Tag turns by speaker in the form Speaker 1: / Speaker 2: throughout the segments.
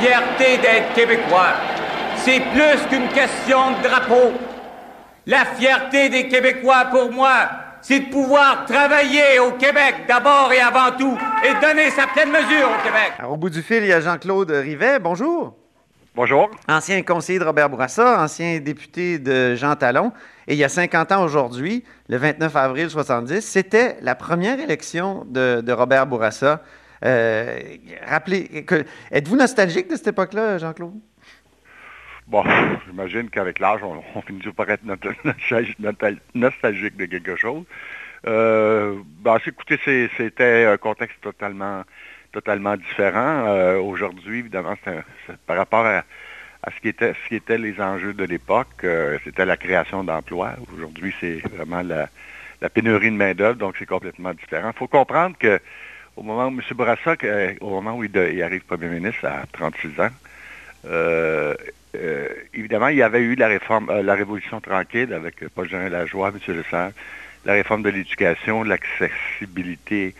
Speaker 1: fierté d'être québécois. C'est plus qu'une question de drapeau. La fierté des Québécois pour moi, c'est de pouvoir travailler au Québec d'abord et avant tout et donner sa pleine mesure au Québec.
Speaker 2: au bout du fil, il y a Jean-Claude Rivet. Bonjour.
Speaker 3: Bonjour.
Speaker 2: Ancien conseiller de Robert Bourassa, ancien député de Jean Talon. Et il y a 50 ans aujourd'hui, le 29 avril 70, c'était la première élection de, Robert Bourassa. Euh, rappelez, êtes-vous nostalgique de cette époque-là, Jean-Claude?
Speaker 3: Bon, j'imagine qu'avec l'âge, on, finit par être nostalgique de quelque chose. Euh, ben, écoutez, c'était un contexte totalement, totalement différent. Euh, aujourd'hui, évidemment, par rapport à, ce, qui était, ce qui les enjeux de l'époque, euh, c'était la création d'emplois. Aujourd'hui, c'est vraiment la, pénurie de main-d'œuvre, donc c'est complètement différent. Il faut comprendre qu'au moment où M. Bourassa, au moment où il, il, arrive Premier ministre à 36 ans, euh, évidemment, il y avait eu la réforme, euh, la Révolution tranquille avec Paul-Jean Lajoie, M. Lessard, la réforme de l'éducation, l'accessibilité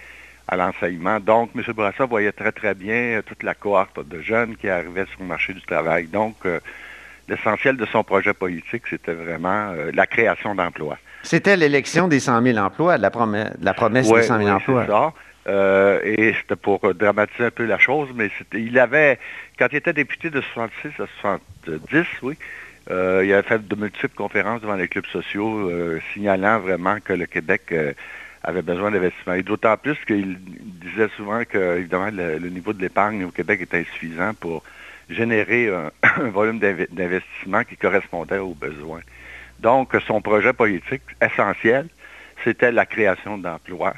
Speaker 3: à l'enseignement. Donc, M. Bourassa voyait très, très bien euh, toute la cohorte de jeunes qui arrivaient sur le marché du travail. Donc, l'essentiel de son projet politique, c'était vraiment la création d'emplois.
Speaker 2: C'était l'élection des 100 000 emplois, de la, promesse, la promesse des 100 000 emplois.
Speaker 3: Ça. et c'était pour dramatiser un peu la chose, mais il avait, quand il était député de 66 à 70, oui, euh, il avait fait de multiples conférences devant les clubs sociaux, euh, signalant vraiment que le Québec euh, avait besoin d'investissement. Et d'autant plus qu'il disait souvent que, évidemment, le, niveau de l'épargne au Québec était insuffisant pour générer un, volume d'investissement qui correspondait aux besoins. Donc, son projet politique essentiel, c'était la création d'emplois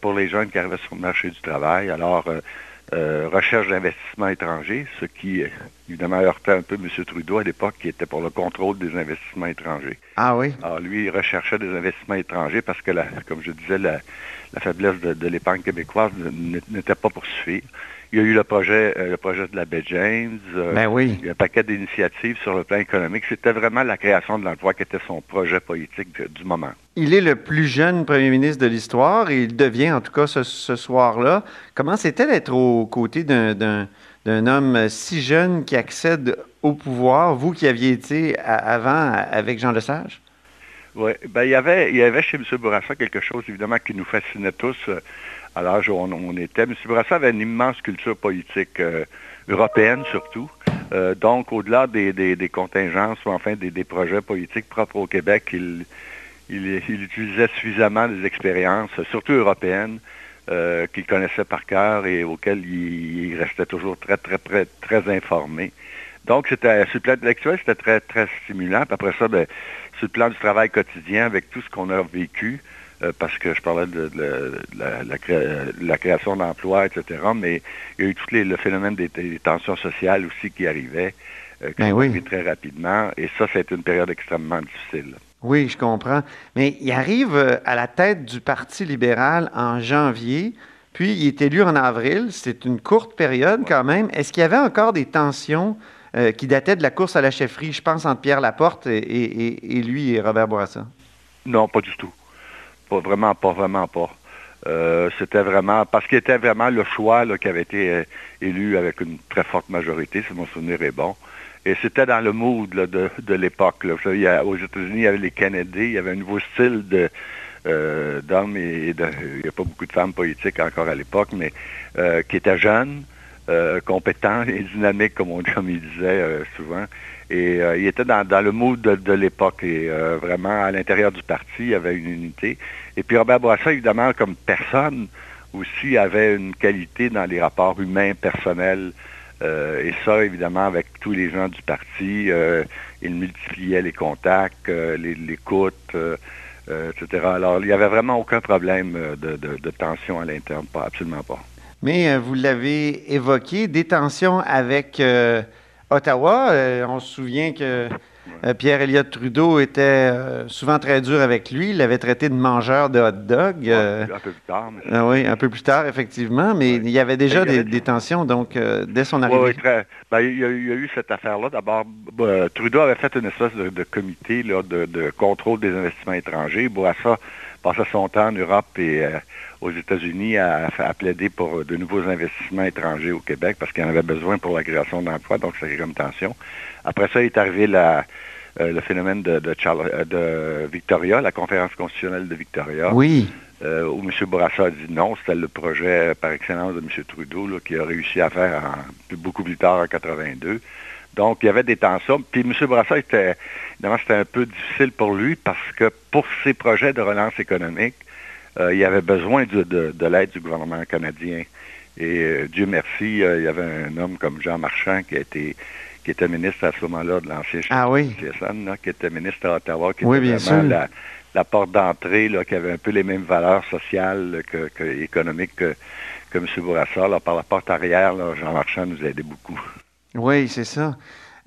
Speaker 3: pour les jeunes qui arrivaient sur le marché du travail. Alors, euh, recherche d'investissements étrangers, ce qui, évidemment, heurtait un peu M. Trudeau à l'époque, qui était pour le contrôle des investissements étrangers.
Speaker 2: Ah oui?
Speaker 3: Alors, lui, il recherchait des investissements étrangers parce que, comme je disais, la, faiblesse de, l'épargne québécoise n'était pas pour suffire. Il y a eu le projet, euh, le projet de la baie James.
Speaker 2: Euh, ben oui.
Speaker 3: Il y a un paquet d'initiatives sur le plan économique. C'était vraiment la création de l'emploi qui était son projet politique du moment.
Speaker 2: Il est le plus jeune premier ministre de l'histoire et il devient, en tout cas, ce, soir-là. Comment c'était d'être aux côtés d'un homme si jeune qui accède au pouvoir, vous qui aviez été avant avec Jean Lesage?
Speaker 3: Oui, ben, il, y avait, il y avait chez M. Bourassa quelque chose, évidemment, qui nous fascinait tous. Euh, à l'âge où on, était. M. Bourassa avait une immense culture politique euh, européenne surtout. Euh, donc, au-delà des, contingences ou enfin des, projets politiques propres au Québec, il, utilisait suffisamment des expériences, surtout européennes, euh, qu'il connaissait par cœur et auxquelles il, restait toujours très, très, très, très informé. Donc, c'était sur le plan intellectuel, c'était très, très stimulant. Puis après ça, ben, sur le plan du travail quotidien, avec tout ce qu'on a vécu, euh, parce que je parlais de, la, création d'emplois, etc. Mais il y a eu tout le phénomène des, tensions sociales aussi qui arrivaient, euh, qui ben très rapidement. Et ça, c'est une période extrêmement difficile.
Speaker 2: Oui, je comprends. Mais il arrive euh, à la tête du Parti libéral en janvier, puis il est élu en avril. C'est une courte période quand même. Est-ce qu'il y avait encore des tensions qui dataient de la course à la chefferie, je pense, entre Pierre Laporte et, et lui et Robert Bourassa?
Speaker 3: Non, pas du tout. Pas vraiment, pas vraiment pas. Euh, c'était vraiment parce qu'il était vraiment le choix qui avait été euh, élu avec une très forte majorité, si mon souvenir est bon. Et c'était dans le mood de, l'époque. Vous savez, aux États-Unis, il y avait les Kennedy, il y avait un nouveau style de euh, d'hommes et, il n'y a pas beaucoup de femmes politiques encore à l'époque, mais qui étaient jeunes, compétents et dynamiques, comme on il disait souvent. Et il était dans, le mood de, l'époque et vraiment à l'intérieur du parti, il y avait une unité. Et puis Robert Bourassa, évidemment, comme personne, aussi avait une qualité dans les rapports humains, personnels. Euh, et ça, évidemment, avec tous les gens du parti, euh, il multipliait les contacts, euh, l'écoute, etc. Alors, il n'y avait vraiment aucun problème de, tension à l'interne, pas, absolument pas.
Speaker 2: Mais vous l'avez évoqué, des tensions avec Ottawa. on se souvient que euh, Pierre Elliott Trudeau était euh, souvent très dur avec lui. Il l'avait traité de mangeur de hot dog.
Speaker 3: Euh, un peu plus tard.
Speaker 2: Ah oui, un peu plus tard, effectivement. Mais il y avait déjà des, tensions, donc, dès son arrivée.
Speaker 3: Oui. Ben, il, y a, eu cette affaire-là. D'abord, Trudeau avait fait une espèce de, comité de, contrôle des investissements étrangers. Bourassa passait son temps en Europe et aux États-Unis à, à, plaider pour de nouveaux investissements étrangers au Québec parce qu'il en avait besoin pour la création d'emplois, donc c'est comme tension. Après ça, il est arrivé la, euh, le phénomène de, de, euh, de, Victoria, la conférence constitutionnelle de Victoria.
Speaker 2: Oui.
Speaker 3: Euh, où M. Bourassa a dit non, c'était le projet par excellence de M. Trudeau là, qui a réussi à faire en, beaucoup plus tard en 82. Donc, il y avait des tensions. Puis M. Bourassa, était, évidemment, c'était un peu difficile pour lui parce que pour ses projets de relance économique, euh, il avait besoin de, de, de l'aide du gouvernement canadien. Et euh, Dieu merci, euh, il y avait un homme comme Jean Marchand qui a été qui était ministre à ce moment-là de l'ancien
Speaker 2: ah, oui.
Speaker 3: là, qui était ministre à Ottawa, qui
Speaker 2: oui,
Speaker 3: était
Speaker 2: bien
Speaker 3: vraiment
Speaker 2: sûr.
Speaker 3: la, la porte d'entrée, là, qui avait un peu les mêmes valeurs sociales que, que économiques que, que M. Bourassa. Là, par la porte arrière, là, Jean Marchand nous aidait beaucoup.
Speaker 2: Oui, c'est ça.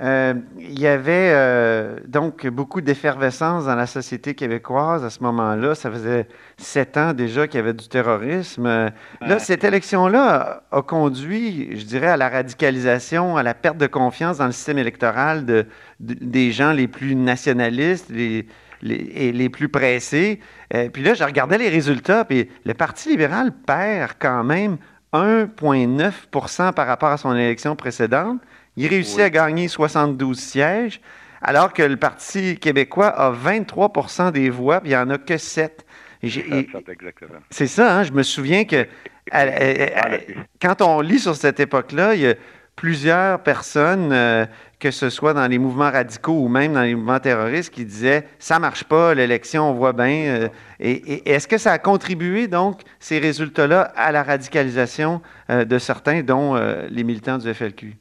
Speaker 2: Euh, il y avait euh, donc beaucoup d'effervescence dans la société québécoise à ce moment-là. Ça faisait sept ans déjà qu'il y avait du terrorisme. Là, cette élection-là a, a conduit, je dirais, à la radicalisation, à la perte de confiance dans le système électoral de, de- des gens les plus nationalistes les, les- et les plus pressés. Euh, puis là, je regardais les résultats, puis le Parti libéral perd quand même 1,9% par rapport à son élection précédente. Il réussit
Speaker 3: Oui.
Speaker 2: à gagner 72 sièges, alors que le Parti québécois a 23% des voix, puis il n'y en a que 7. J'ai-
Speaker 3: Ça,
Speaker 2: et-
Speaker 3: ça, exactement.
Speaker 2: C'est ça, hein, je me souviens que à- à- à- quand on lit sur cette époque-là, il y a plusieurs personnes, euh, que ce soit dans les mouvements radicaux ou même dans les mouvements terroristes, qui disaient ça marche pas, l'élection, on voit bien. euh, et et est-ce que ça a contribué donc ces résultats-là à la radicalisation euh, de certains, dont les militants du FLQ?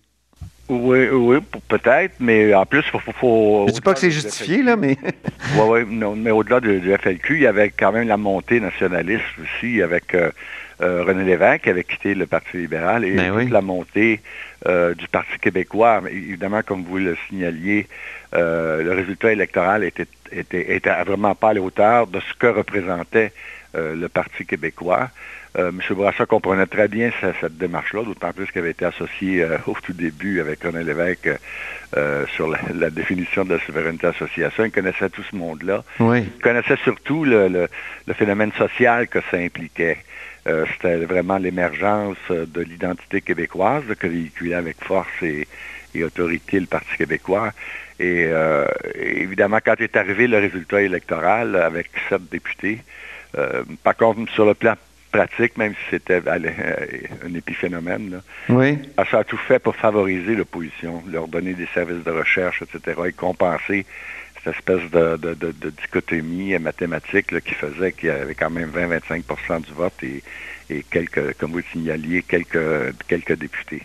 Speaker 3: Oui, oui, peut-être, mais en plus, il faut,
Speaker 2: Je dis pas que c'est justifié, là, mais
Speaker 3: Oui, oui, non, mais au-delà du, du FLQ, il y avait quand même la montée nationaliste aussi avec euh, euh, René Lévesque qui avait quitté le Parti libéral et
Speaker 2: Ben
Speaker 3: toute la montée euh, du Parti québécois. Mais évidemment, comme vous le signaliez, le résultat électoral était, était, était vraiment pas à la hauteur de ce que représentait le Parti québécois. Euh, M. Bourassa comprenait très bien ce- cette démarche-là, d'autant plus qu'il avait été associé euh, au tout début avec René Lévesque euh, sur la, la définition de la souveraineté association. Il connaissait tout ce monde-là.
Speaker 2: oui.
Speaker 3: Il connaissait surtout le, le- le phénomène social que ça impliquait. C'était vraiment l'émergence de l'identité québécoise que véhiculait avec force et, et autorité le Parti québécois. Et évidemment, quand est arrivé le résultat électoral avec sept députés, par contre, sur le plan pratique, même si c'était allez, euh, un épiphénomène, là,
Speaker 2: Oui.
Speaker 3: ah, ça a tout fait pour favoriser l'opposition, leur donner des services de recherche, etc., et compenser cette espèce de, de, de, de dichotomie mathématique là, qui faisait qu'il y avait quand même 20-25% du vote et, et quelques, comme vous le signaliez, quelques, quelques députés.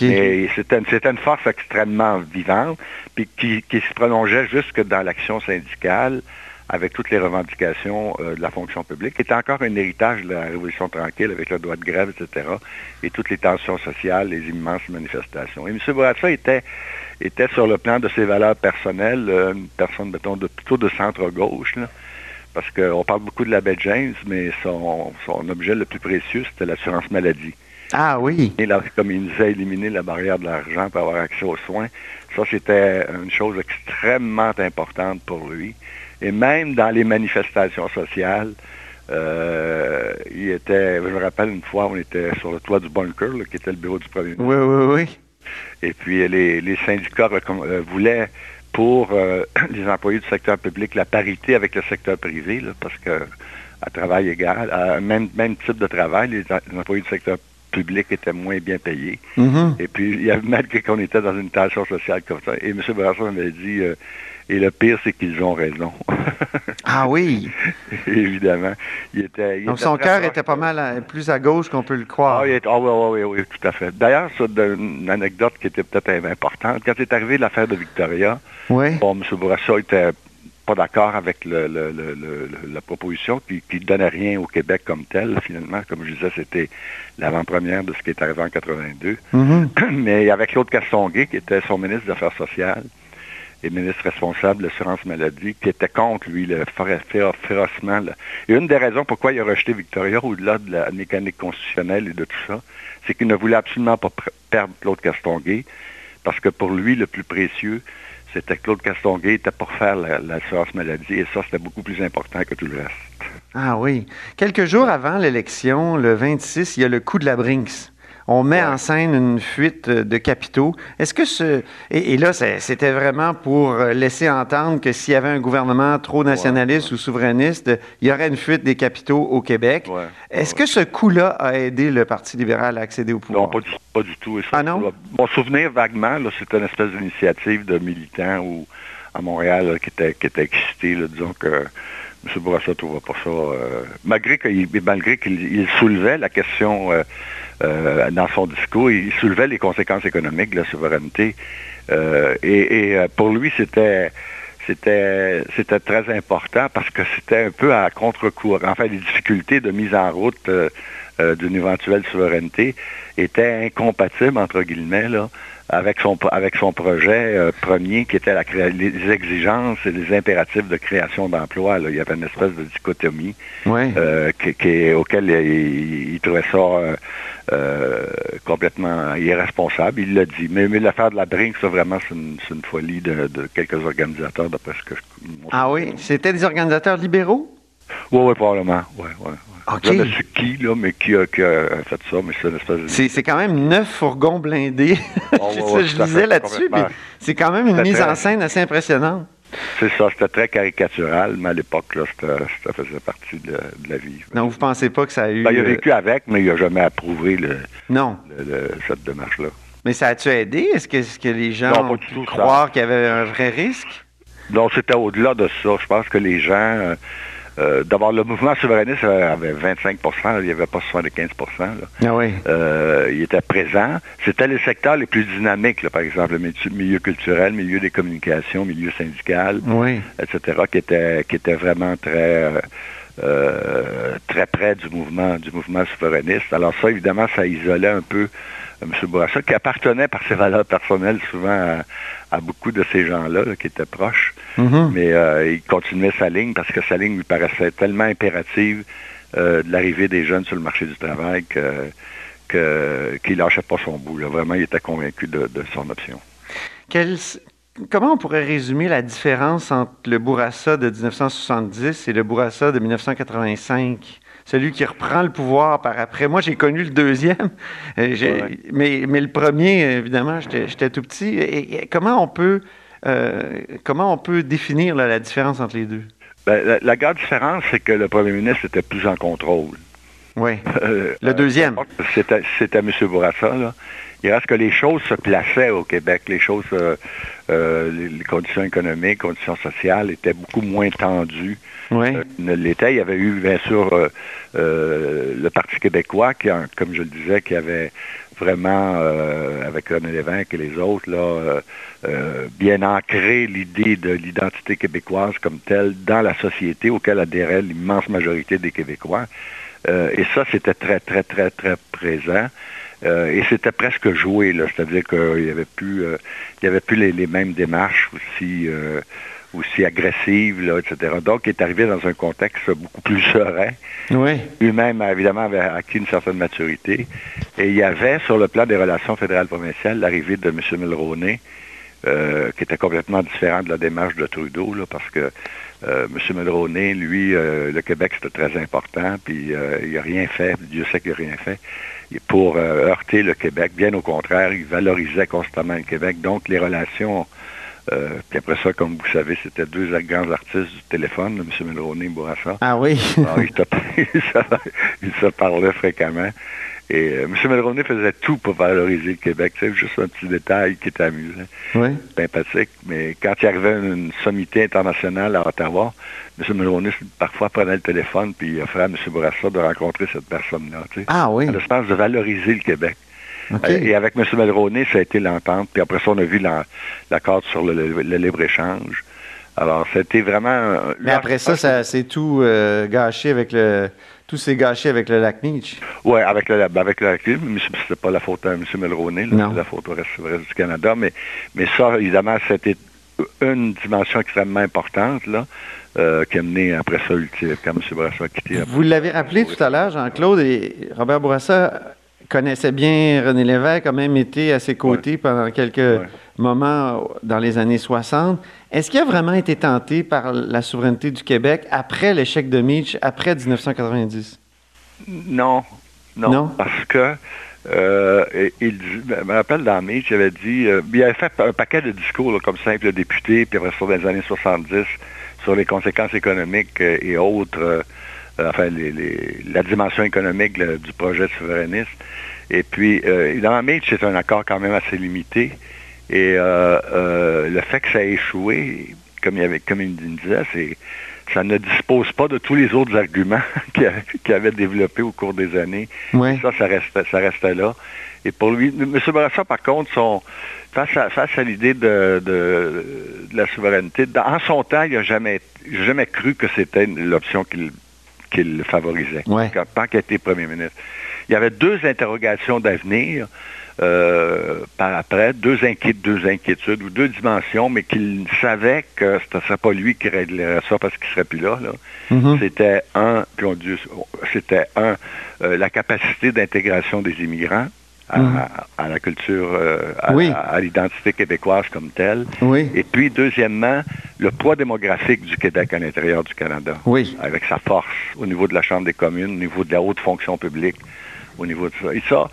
Speaker 3: Et c'était une, force extrêmement vivante, puis qui, qui se prolongeait jusque dans l'action syndicale avec toutes les revendications euh, de la fonction publique, qui était encore un héritage de la Révolution tranquille avec le droit de grève, etc., et toutes les tensions sociales, les immenses manifestations. Et M. Bourassa était, était sur le plan de ses valeurs personnelles, euh, une personne, mettons, de, plutôt de centre-gauche, là, parce qu'on parle beaucoup de la baie James, mais son, son objet le plus précieux, c'était l'assurance maladie.
Speaker 2: Ah oui.
Speaker 3: Et là, comme il nous a éliminé la barrière de l'argent pour avoir accès aux soins, ça c'était une chose extrêmement importante pour lui. Et même dans les manifestations sociales, euh, il était, je me rappelle une fois, on était sur le toit du bunker, là, qui était le bureau du premier ministre.
Speaker 2: Oui, oui, oui.
Speaker 3: Et puis les, les syndicats euh, voulaient pour euh, les employés du secteur public la parité avec le secteur privé, là, parce que à travail égal, à même, même type de travail, les, les employés du secteur public étaient moins bien payés.
Speaker 2: Mhm.
Speaker 3: Et puis, il y avait malgré qu'on était dans une tension sociale comme ça. Et M. Brasson m'avait dit, euh, et le pire, c'est qu'ils ont raison.
Speaker 2: Ah oui.
Speaker 3: Évidemment. Il était, il
Speaker 2: Donc
Speaker 3: était
Speaker 2: son cœur était pas mal à- plus à gauche qu'on peut le croire.
Speaker 3: Ah, est- ah oui, oui, oui, oui, tout à fait. D'ailleurs, ça, une anecdote qui était peut-être importante. Quand est arrivé l'affaire de Victoria,
Speaker 2: Oui.
Speaker 3: bon, M. Bourassa était pas d'accord avec le, le- le- la proposition qui ne donnait rien au Québec comme tel. Finalement, comme je disais, c'était l'avant-première de ce qui est arrivé en 82.
Speaker 2: Mhm.
Speaker 3: Mais avec Claude Castonguay, qui était son ministre des Affaires sociales et ministre responsable de l'assurance maladie, qui était contre, lui, le féro- féro- férocement. là. Et une des raisons pourquoi il a rejeté Victoria, au-delà de la mécanique constitutionnelle et de tout ça, c'est qu'il ne voulait absolument pas perdre Claude Castonguay, parce que pour lui, le plus précieux, c'était Claude Castonguay était pour faire la- l'assurance maladie, et ça, c'était beaucoup plus important que tout le reste.
Speaker 2: Ah oui. Quelques jours avant l'élection, le 26, il y a le coup de la Brinks. On met en scène une fuite de capitaux. Est-ce que ce. Et, là, c'était vraiment pour laisser entendre que s'il y avait un gouvernement trop nationaliste ou souverainiste, il y aurait une fuite des capitaux au Québec. Est-ce que ce coup-là a aidé le Parti libéral à accéder au pouvoir?
Speaker 3: Non, pas du, pas du tout.
Speaker 2: ah non?
Speaker 3: Mon souvenir vaguement, c'était une espèce d'initiative de militants ou à Montréal qui, était, qui était excité, disons que M. Bourassa ne trouvait pas ça. Euh, malgré qu'il malgré qu'il soulevait la question euh, euh, dans son discours, il soulevait les conséquences économiques de la souveraineté. Euh, et, euh, pour lui, c'était c'était c'était très important parce que c'était un peu à contre-courant. Enfin, les difficultés de mise en route d'une éventuelle souveraineté étaient incompatibles entre guillemets là avec son avec son projet euh, premier qui était la les exigences et les impératifs de création d'emplois. Il y avait une espèce de dichotomie euh, qui, qui, auquel il, il, trouvait ça euh, complètement irresponsable. Il l'a dit. Mais, mais l'affaire de la drink, ça vraiment, c'est une, une, folie de, de, quelques organisateurs d'après ce que je...
Speaker 2: Ah oui? C'était des organisateurs libéraux?
Speaker 3: Oui, oui, probablement. Ouais, ouais.
Speaker 2: Okay.
Speaker 3: Je ne sais qui, là, mais qui a, qui a, fait ça, mais c'est une espèce de...
Speaker 2: C'est quand même neuf fourgons blindés. Oh, ouais, ouais, je lisais là-dessus. C'est quand même une mise très... en scène assez impressionnante.
Speaker 3: C'est ça, c'était très caricatural, mais à l'époque, là, ça faisait partie de, de, la vie.
Speaker 2: Donc, vous ne pensez pas que ça a eu...
Speaker 3: Ben, il a vécu avec, mais il n'a jamais approuvé le,
Speaker 2: non.
Speaker 3: Le, le, cette démarche-là.
Speaker 2: Mais ça a-tu aidé? Est-ce que, les gens non, ont pu croire qu'il y avait un vrai risque?
Speaker 3: Non, c'était au-delà de ça. Je pense que les gens... Euh, euh, D'abord, le mouvement souverainiste avait 25 là, il n'y avait pas 75 là.
Speaker 2: Ah oui.
Speaker 3: euh, Il était présent. C'était les secteurs les plus dynamiques, là, par exemple, le milieu culturel, le milieu des communications, le milieu syndical,
Speaker 2: oui.
Speaker 3: etc., qui était, qui était vraiment très... Euh, très près du mouvement du mouvement souverainiste. Alors ça, évidemment, ça isolait un peu M. Bourassa, qui appartenait par ses valeurs personnelles souvent à, à beaucoup de ces gens-là là, qui étaient proches.
Speaker 2: Mm -hmm.
Speaker 3: Mais euh, il continuait sa ligne parce que sa ligne lui paraissait tellement impérative euh, de l'arrivée des jeunes sur le marché du travail que qu'il qu lâchait pas son bout. Là. Vraiment, il était convaincu de, de son option.
Speaker 2: Comment on pourrait résumer la différence entre le Bourassa de 1970 et le Bourassa de 1985? celui qui reprend le pouvoir par après. Moi, j'ai connu le deuxième, ouais. mais, mais le premier, évidemment, j'étais tout petit. Et, et, comment on peut, euh, comment on peut définir là, la différence entre les deux?
Speaker 3: Ben, la, la grande différence, c'est que le premier ministre était plus en contrôle.
Speaker 2: Oui. Euh, le deuxième.
Speaker 3: C'était M. Bourassa, là. Il reste que les choses se plaçaient au Québec. Les choses, euh, euh, les, conditions économiques, les conditions sociales étaient beaucoup moins tendues.
Speaker 2: Oui.
Speaker 3: Euh, L'été, il y avait eu, bien sûr, euh, le Parti québécois, qui, comme je le disais, qui avait vraiment, avec René Lévesque et les autres, là, bien ancré l'idée de l'identité québécoise comme telle dans la société auquel adhérait l'immense majorité des Québécois. et ça, c'était très, très, très, très présent. Euh, et c'était presque joué, là, c'est-à-dire qu'il n'y avait plus, euh, il y avait plus les, les mêmes démarches aussi, euh, aussi agressives, là, etc. Donc, il est arrivé dans un contexte beaucoup plus serein.
Speaker 2: Oui.
Speaker 3: Lui-même, évidemment, avait acquis une certaine maturité. Et il y avait, sur le plan des relations fédérales-provinciales, l'arrivée de M. Mulroney, qui était complètement différent de la démarche de Trudeau, là, parce que euh, M. Mulroney, lui, euh, le Québec, c'était très important, puis euh, il n'a rien fait, Dieu sait qu'il n'a rien fait, pour heurter le Québec. Bien au contraire, il valorisait constamment le Québec. Donc, les relations, puis après ça, comme vous savez, c'était deux grands artistes du téléphone, M. Mulroney et Bourassa.
Speaker 2: Ah oui?
Speaker 3: Alors, il, il se parlait fréquemment. Et euh, M. Mulroney faisait tout pour valoriser le Québec. C'est juste un petit détail qui était amusant,
Speaker 2: oui.
Speaker 3: sympathique. Mais quand il arrivait à une sommité internationale à Ottawa, M. Mulroney parfois prenait le téléphone puis il offrait à M. Bourassa de rencontrer cette personne-là.
Speaker 2: Ah oui.
Speaker 3: À l'espace de valoriser le Québec.
Speaker 2: Okay.
Speaker 3: Et avec M. Mulroney, ça a été l'entente. Puis après ça, on a vu l'accord la, sur le, le, le libre-échange. Alors, c'était vraiment...
Speaker 2: Mais après ça, ça c'est tout euh, gâché avec le tout s'est gâché avec le lac Meach.
Speaker 3: Oui, avec le, avec le lac Meach, mais c'était pas la faute à M. Mulroney, c'est la faute au reste, du Canada. Mais, mais ça, évidemment, c'était une dimension extrêmement importante, là. Euh, qui a mené après ça, quand M. Bourassa a quitté.
Speaker 2: Vous l'avez rappelé tout à l'heure, Jean-Claude, et Robert Bourassa connaissait bien René Lévesque, a même été à ses côtés ouais. pendant quelques, ouais. Moment dans les années 60. Est-ce qu'il a vraiment été tenté par la souveraineté du Québec après l'échec de Meach, après 1990?
Speaker 3: Non, non, parce que euh, il, je me rappelle dans Meach, il avait dit, euh, il avait fait un paquet de discours comme simple député, puis après ça, dans les années 70, sur les conséquences économiques euh, et autres, enfin, la dimension économique du projet souverainiste. Et puis, évidemment, Meach, c'est un accord quand même assez limité. Et le fait que ça a échoué, comme il, avait, comme il disait, c'est ça ne dispose pas de tous les autres arguments qu'il avait développés au cours des années. Ça, ça restait, ça restait là. Et pour lui, M. Bourassa, par contre, son, face à, face à l'idée de, de, la souveraineté, en son temps, il n'a jamais, jamais cru que c'était l'option qu'il qu'il favorisait,
Speaker 2: ouais.
Speaker 3: tant qu'il était premier ministre. Il y avait deux interrogations d'avenir. Euh, par après, deux, deux inquiétudes ou deux dimensions, mais qu'il savait que ce ne serait pas lui qui réglerait ça parce qu'il ne serait plus là.
Speaker 2: Mm-hmm.
Speaker 3: C'était un, puis on dit, c'était un, euh, la capacité d'intégration des immigrants. À, mm-hmm. la culture, euh, à, l'identité québécoise comme telle.
Speaker 2: Oui.
Speaker 3: Et puis, deuxièmement, le poids démographique du Québec à l'intérieur du Canada.
Speaker 2: Oui.
Speaker 3: Avec sa force au niveau de la Chambre des communes, au niveau de la haute fonction publique, au niveau de ça. Et ça,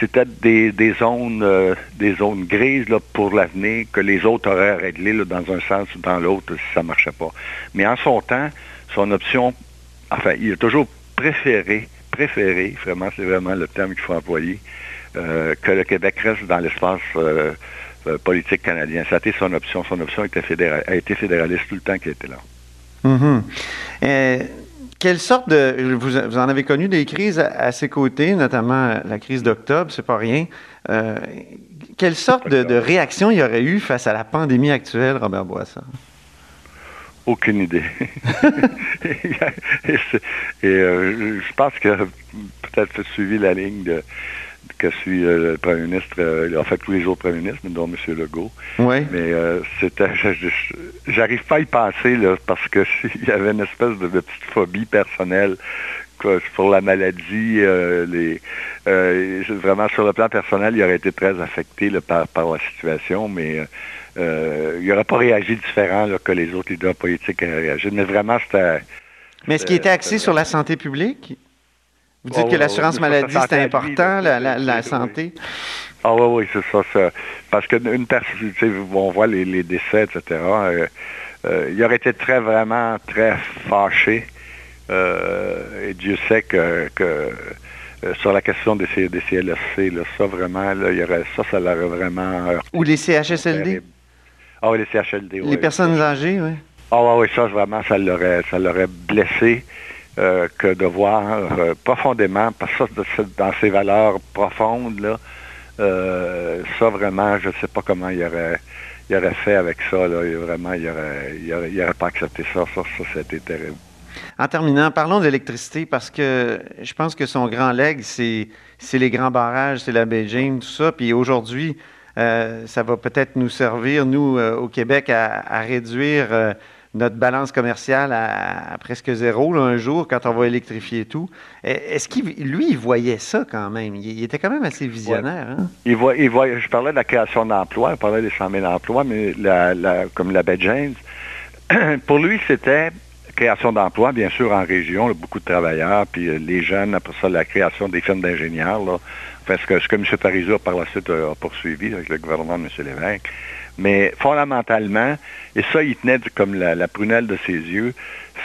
Speaker 3: c'était des, des zones euh, des zones grises là, pour l'avenir que les autres auraient réglé là, dans un sens ou dans l'autre si ça ne marchait pas. Mais en son temps, son option, enfin, il a toujours préféré, préféré, vraiment, c'est vraiment le terme qu'il faut employer, euh, que le Québec reste dans l'espace euh, politique canadien. Ça a été son option. Son option était fédéral, a été fédéraliste tout le temps qu'il était là.
Speaker 2: Mm-hmm. Quelle sorte de. Vous, en avez connu des crises à, ses côtés, notamment la crise d'octobre, c'est pas rien. Euh, quelle sorte de, réaction il y aurait eu face à la pandémie actuelle, Robert Boisson?
Speaker 3: Aucune idée. et, euh, je pense que peut-être suivi la ligne de, que suit euh, le premier ministre, euh, en fait tous les autres premiers ministres, dont M. Legault.
Speaker 2: Oui.
Speaker 3: Mais euh, c'était, j'arrive pas à y penser là, parce que il y avait une espèce de, petite phobie personnelle pour la maladie. les, vraiment sur le plan personnel, il aurait été très affecté par, par la situation, mais il n'aurait pas réagi différent que les autres leaders politiques réagi. Mais vraiment, c'était.
Speaker 2: Mais est-ce qu'il était axé sur la santé publique? Vous dites que l'assurance maladie, c'est important, la, santé?
Speaker 3: Ah oui, oui, c'est ça, Parce qu'une personne, on voit les, décès, etc. Euh, euh, il aurait été très, vraiment, très fâché. Euh, et Dieu sait que, sur la question des, des CLSC, ça vraiment, il y aurait, ça, ça l'aurait vraiment...
Speaker 2: Ou les CHSLD?
Speaker 3: Ah oui, les CHSLD,
Speaker 2: oui. Les personnes âgées, oui.
Speaker 3: Ah oui, oui, ça, vraiment, ça l'aurait, ça l'aurait blessé. Euh, que de voir euh, profondément, parce que dans ces valeurs profondes, là, euh, ça vraiment, je ne sais pas comment il aurait, il aurait fait avec ça. Là. Il, vraiment, il n'aurait il aurait, pas accepté ça. Ça, ça c'était terrible.
Speaker 2: En terminant, parlons d'électricité parce que je pense que son grand leg, c'est les grands barrages, c'est la James, tout ça. Puis aujourd'hui, ça va peut-être nous servir, nous, au Québec, à réduire notre balance commerciale à, presque zéro un jour quand on va électrifier tout. E, est-ce qu'il lui, il voyait ça quand même? Il, était quand même assez visionnaire. Hein?
Speaker 3: Il, voit, il voit, je parlais de la création d'emplois, je parlais des 100 000 emplois, mais comme la baie James, pour lui, c'était création d'emplois, bien sûr, en région, beaucoup de travailleurs, puis euh, les jeunes, après ça, la création des firmes d'ingénieurs, parce que ce que M. Parizeau, par la suite, a poursuivi avec le gouvernement de M. Lévesque. Mais fondamentalement, et ça, il tenait comme la, prunelle de ses yeux,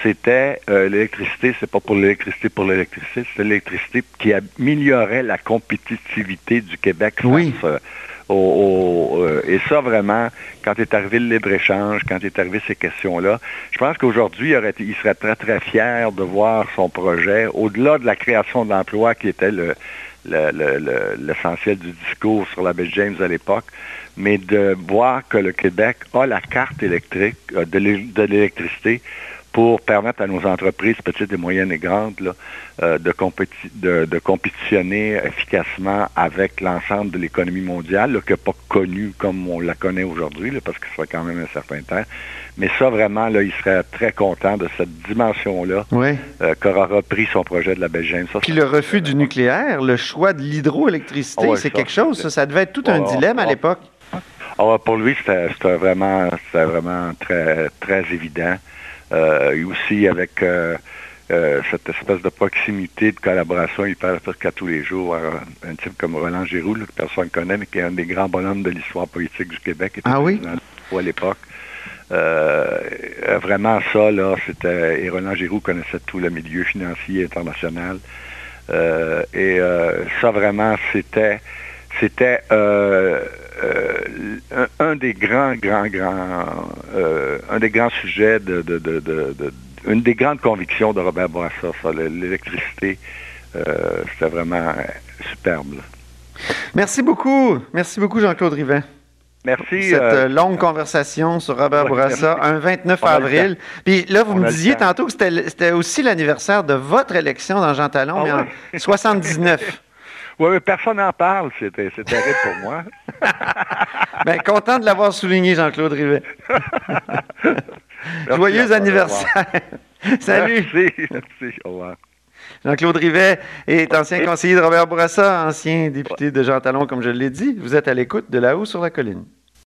Speaker 3: c'était euh, l'électricité, c'est pas pour l'électricité pour l'électricité, c'est l'électricité qui améliorait la compétitivité du Québec
Speaker 2: oui.
Speaker 3: Euh, au, euh, et ça, vraiment, quand est arrivé le libre-échange, quand est arrivé ces questions-là, je pense qu'aujourd'hui, il, il, serait très, très fier de voir son projet, au-delà de la création d'emplois qui était le, l'essentiel du discours sur la baie James à l'époque, mais de voir que le Québec a la carte électrique, euh, de l'électricité pour permettre à nos entreprises petites et moyennes et grandes euh, de, de, compétitionner efficacement avec l'ensemble de l'économie mondiale, qui n'est pas connue comme on la connaît aujourd'hui, parce que ça fait quand même un certain temps. Mais ça, vraiment, là, il serait très content de cette dimension-là
Speaker 2: oui.
Speaker 3: Euh, qu'aura repris son projet de la Belgique.
Speaker 2: Puis le refus du nucléaire, le choix de l'hydroélectricité, c'est quelque chose, ça, ça devait être tout un dilemme à l'époque.
Speaker 3: Alors, pour lui, c'était vraiment, vraiment très, très évident. Euh, et aussi avec euh, euh, cette espèce de proximité, de collaboration, il parle presque à tous les jours. Un, type comme Roland Giroux, que personne ne connaît, mais qui est un des grands bonhommes de l'histoire politique du Québec.
Speaker 2: ah oui?
Speaker 3: À l'époque. Euh, vraiment ça, là, c'était. Et Roland Giroux connaissait tout le milieu financier international. Euh, et euh, ça, vraiment, c'était. C'était un, des grands, grands, grands, un des grands sujets de, une des grandes convictions de Robert Bourassa, ça, l'électricité, c'était vraiment superbe.
Speaker 2: Merci beaucoup. Merci beaucoup, Jean-Claude Rivet.
Speaker 3: Merci.
Speaker 2: Cette euh, longue conversation sur Robert Bourassa, un 29 avril. Puis là, vous me disiez tantôt que c'était aussi l'anniversaire de votre élection dans Jean Talon, ah mais en 79.
Speaker 3: Oui, mais personne n'en parle. C'était terrible pour moi.
Speaker 2: Bien, content de l'avoir souligné, Jean-Claude Rivet. Joyeux anniversaire. Salut.
Speaker 3: Merci. Merci. Au revoir.
Speaker 2: Jean-Claude Rivet est ancien conseiller de Robert Bourassa, ancien député de Jean Talon, comme je l'ai dit. Vous êtes à l'écoute de là-haut sur la colline.